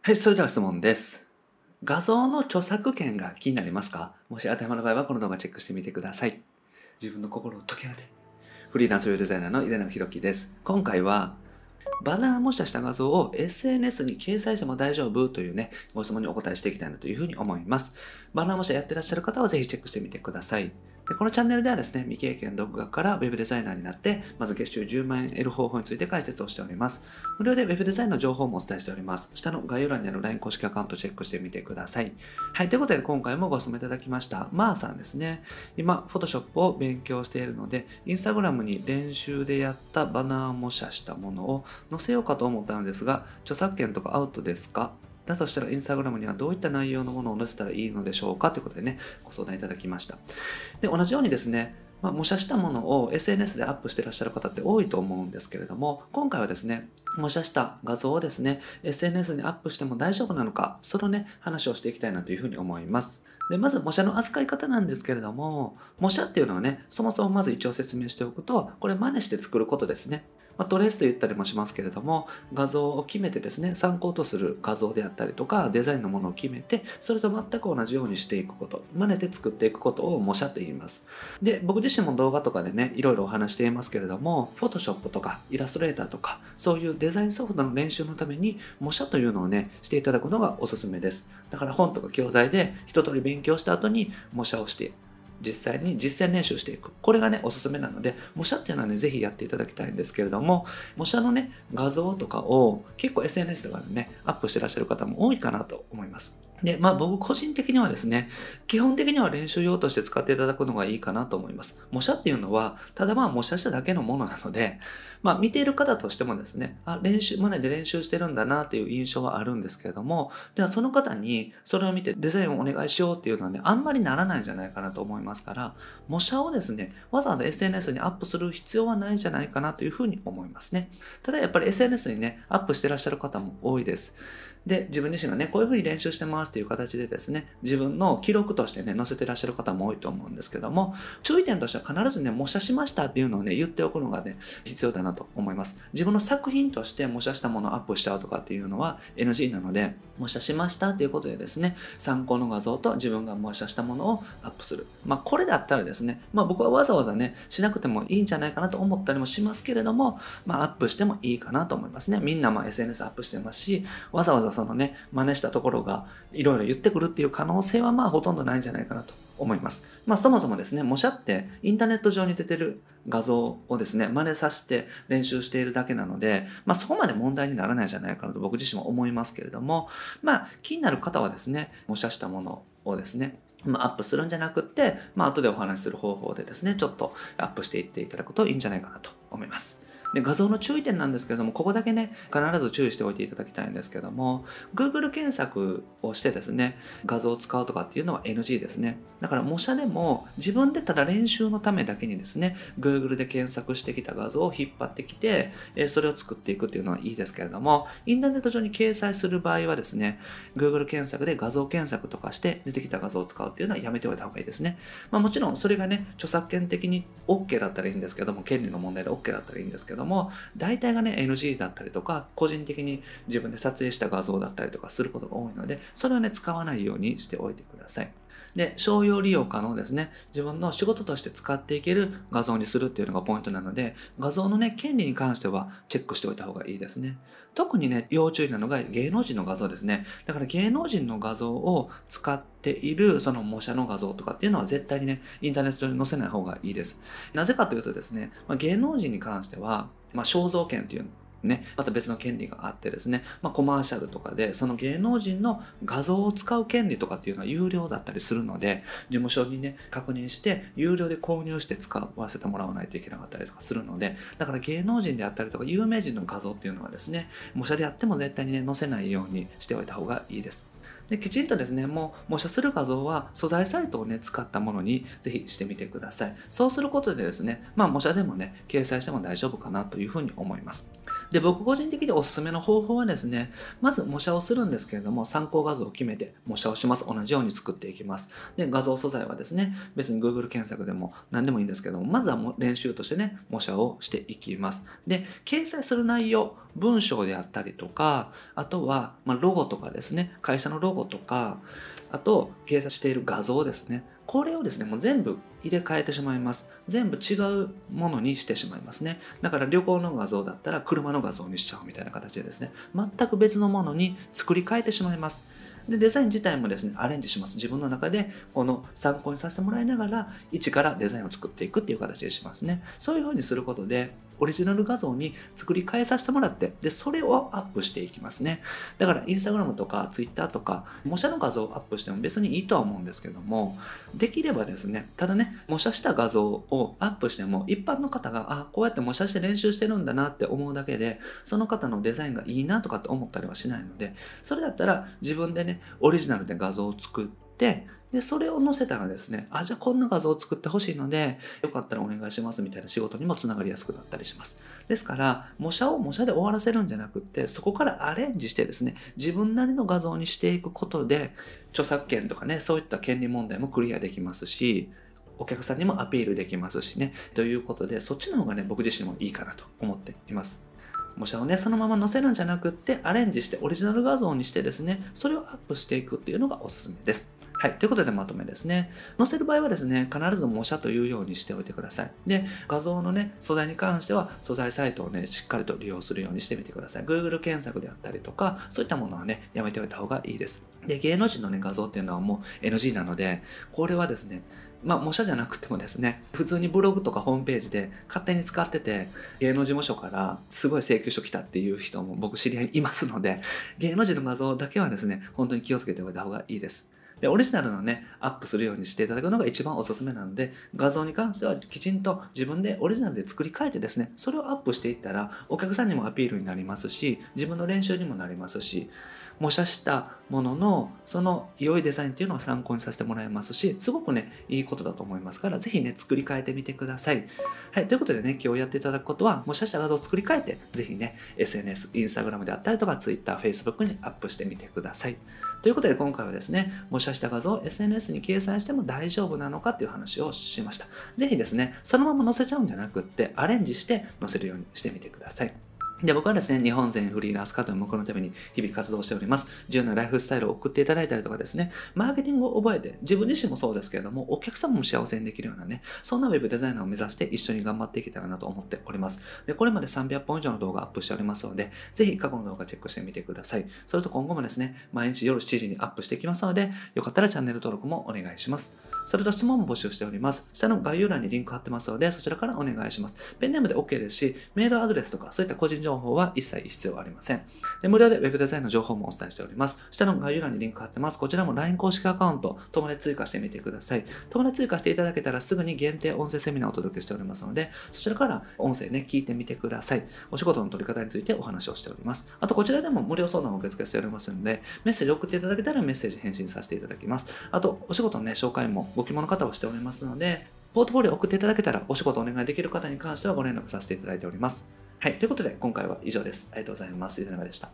はい、それでは質問です。画像の著作権が気になりますか？もし当てはまる場合はこの動画チェックしてみてください。自分の心を解き放て。フリーランスウェブデザイナーの井出永弘樹です。今回は、バナー模写した画像を SNS に掲載しても大丈夫というね、ご質問にお答えしていきたいなというふうに思います。バナー模写やってらっしゃる方はぜひチェックしてみてください。でこのチャンネルではですね、未経験独学から Web デザイナーになって、まず月収10万円得る方法について解説をしております。無料で Web デザインの情報もお伝えしております。下の概要欄にある LINE 公式アカウントチェックしてみてください。はい、ということで今回もご質問いただきました、マーさんですね。今、Photoshop を勉強しているので、Instagram に練習でやったバナー模写したものを載せようかと思ったのですが、著作権とかアウトですか？だとしたら、インスタグラムにはどういった内容のものを載せたらいいのでしょうかということでね、ご相談いただきました。で、同じようにですね、まあ、模写したものを SNS でアップしてらっしゃる方って多いと思うんですけれども、今回はですね、模写した画像をですね、SNS にアップしても大丈夫なのか、そのね、話をしていきたいなというふうに思います。で、まず模写の扱い方なんですけれども、模写っていうのはね、そもそもまず一応説明しておくと、これ真似して作ることですね。まあ、トレースと言ったりもしますけれども、画像を決めてですね、参考とする画像であったりとか、デザインのものを決めて、それと全く同じようにしていくこと、真似て作っていくことを模写と言います。で、僕自身も動画とかでね、いろいろお話していますけれども、Photoshop とかイラストレーターとか、そういうデザインソフトの練習のために模写というのをね、していただくのがおすすめです。だから本とか教材で一通り勉強した後に模写をして実際に実践練習していく。これがね、おすすめなので、模写っていうのはね、ぜひやっていただきたいんですけれども、模写のね、画像とかを結構 SNS とかでね、アップしてらっしゃる方も多いかなと思います。で、まあ僕個人的にはですね、基本的には練習用として使っていただくのがいいかなと思います。模写っていうのは、ただまあ模写しただけのものなので、まあ見ている方としてもですね、あ、練習、マネで練習してるんだなっていう印象はあるんですけれども、ではその方にそれを見てデザインをお願いしようっていうのはね、あんまりならないんじゃないかなと思いますから、模写をですね、わざわざ SNS にアップする必要はないんじゃないかなというふうに思いますね。ただやっぱり SNS にね、アップしてらっしゃる方も多いです。で、自分自身がね、こういうふうに練習してますっていう形でですね、自分の記録としてね、載せてらっしゃる方も多いと思うんですけども、注意点としては必ずね、模写しましたっていうのをね、言っておくのがね、必要だなと思います。自分の作品として模写したものをアップしちゃうとかっていうのは NG なので、模写しましたっていうことでですね、参考の画像と自分が模写したものをアップする。まあ、これだったらですね、まあ僕はわざわざね、しなくてもいいんじゃないかなと思ったりもしますけれども、まあアップしてもいいかなと思いますね。みんなま SNS アップしてますし、わざわざそのね、真似したところがいろいろ言ってくるっていう可能性はまあほとんどないんじゃないかなと思います。まあそもそもですね、模写ってインターネット上に出てる画像をですね、真似させて練習しているだけなので、まあそこまで問題にならないんじゃないかなと僕自身も思いますけれども、まあ気になる方はですね、模写したものをですね、ま、アップするんじゃなくって、まあ後でお話しする方法でですね、ちょっとアップしていっていただくといいんじゃないかなと思います。で画像の注意点なんですけれども、ここだけね、必ず注意しておいていただきたいんですけども、Google 検索をしてですね、画像を使うとかっていうのは NG ですね。だから模写でも自分でただ練習のためだけにですね、Google で検索してきた画像を引っ張ってきて、それを作っていくっていうのはいいですけれども、インターネット上に掲載する場合はですね、Google 検索で画像検索とかして出てきた画像を使うっていうのはやめておいた方がいいですね。まあもちろんそれがね、著作権的に OK だったらいいんですけども、権利の問題で OK だったらいいんですけども、大体がね、NG だったりとか、個人的に自分で撮影した画像だったりとかすることが多いので、それはね、使わないようにしておいてください。で、商用利用可能ですね。自分の仕事として使っていける画像にするっていうのがポイントなので、画像のね、権利に関してはチェックしておいた方がいいですね。特にね、要注意なのが芸能人の画像ですね。だから芸能人の画像を使っているその模写の画像とかっていうのは絶対にね、インターネット上に載せない方がいいです。なぜかというとですね、まあ、芸能人に関しては、まあ、肖像権っていうね、また別の権利があってですね、まあ、コマーシャルとかで、その芸能人の画像を使う権利とかっていうのは有料だったりするので、事務所にね、確認して、有料で購入して使わせてもらわないといけなかったりとかするので、だから芸能人であったりとか、有名人の画像っていうのはですね、模写でやっても絶対にね、載せないようにしておいた方がいいです。できちんとですね、もう模写する画像は素材サイトをね、使ったものにぜひしてみてください。そうすることでですね、まあ模写でもね、掲載しても大丈夫かなというふうに思います。で、僕個人的におすすめの方法はですね、まず模写をするんですけれども、参考画像を決めて模写をします。同じように作っていきます。で、画像素材はですね、別に Google 検索でも何でもいいんですけども、まずはも練習としてね、模写をしていきます。で、掲載する内容、文章であったりとか、あとは、まロゴとかですね、会社のロゴとか、あと、掲載している画像ですね。これをですね、もう全部入れ替えてしまいます。全部違うものにしてしまいますね。だから旅行の画像だったら車の画像にしちゃうみたいな形でですね、全く別のものに作り変えてしまいます。で、デザイン自体もですね、アレンジします。自分の中で、この参考にさせてもらいながら、一からデザインを作っていくっていう形でしますね。そういう風にすることで、オリジナル画像に作り変えさせてもらって、で、それをアップしていきますね。だから、インスタグラムとかツイッターとか、模写の画像をアップしても別にいいとは思うんですけども、できればですね、ただね、模写した画像をアップしても、一般の方が、あ、こうやって模写して練習してるんだなって思うだけで、その方のデザインがいいなとかって思ったりはしないので、それだったら自分でね、オリジナルで画像を作って、で、それを載せたらですね、あ、じゃあこんな画像を作ってほしいので、よかったらお願いしますみたいな仕事にもつながりやすくなったりします。ですから、模写を模写で終わらせるんじゃなくって、そこからアレンジしてですね、自分なりの画像にしていくことで、著作権とかね、そういった権利問題もクリアできますし、お客さんにもアピールできますしね。ということで、そっちの方がね、僕自身もいいかなと思っています。模写をね、そのまま載せるんじゃなくって、アレンジしてオリジナル画像にしてですね、それをアップしていくっていうのがおすすめです。はい。ということでまとめですね。載せる場合はですね、必ず模写というようにしておいてください。で、画像のね、素材に関しては、素材サイトをね、しっかりと利用するようにしてみてください。Google 検索であったりとか、そういったものはね、やめておいた方がいいです。で、芸能人のね、画像っていうのはもう NG なので、これはですね、まあ、模写じゃなくてもですね、普通にブログとかホームページで勝手に使ってて、芸能事務所からすごい請求書来たっていう人も僕知り合いいますので、芸能人の画像だけはですね、本当に気をつけておいた方がいいです。で、オリジナルのね、アップするようにしていただくのが一番おすすめなので、画像に関してはきちんと自分でオリジナルで作り変えてですね、それをアップしていったら、お客さんにもアピールになりますし、自分の練習にもなりますし、模写したものの、その良いデザインっていうのは参考にさせてもらえますし、すごくね、いいことだと思いますから、ぜひね、作り変えてみてください。はい、ということでね、今日やっていただくことは、模写した画像を作り変えて、ぜひね、SNS、インスタグラムであったりとか、Twitter、Facebook にアップしてみてください。ということで今回はですね、模写した画像を SNS に掲載しても大丈夫なのかっていう話をしました。ぜひですね、そのまま載せちゃうんじゃなくって、アレンジして載せるようにしてみてください。で、僕はですね、日本全フリーランス化という目標のために日々活動しております。自由なライフスタイルを送っていただいたりとかですね、マーケティングを覚えて、自分自身もそうですけれども、お客様も幸せにできるようなね、そんなウェブデザイナーを目指して一緒に頑張っていけたらなと思っております。で、これまで300本以上の動画アップしておりますので、ぜひ過去の動画チェックしてみてください。それと今後もですね、毎日夜7時にアップしていきますので、よかったらチャンネル登録もお願いします。それと質問も募集しております。下の概要欄にリンク貼ってますので、そちらからお願いします。ペンネームで OK ですし、メールアドレスとかそういった個人情報は一切必要ありません。で無料で Web デザインの情報もお伝えしております。下の概要欄にリンク貼ってます。こちらも LINE 公式アカウント、友達追加してみてください。友達追加していただけたらすぐに限定音声セミナーをお届けしておりますので、そちらから音声ね、聞いてみてください。お仕事の取り方についてお話をしております。あと、こちらでも無料相談を受付しておりますので、メッセージ送っていただけたらメッセージ返信させていただきます。あと、お仕事のね、紹介もご希望の方をしておりますので、ポートフォリオを送っていただけたらお仕事お願いできる方に関してはご連絡させていただいております。はい。ということで、今回は以上です。ありがとうございます。伊沢でした。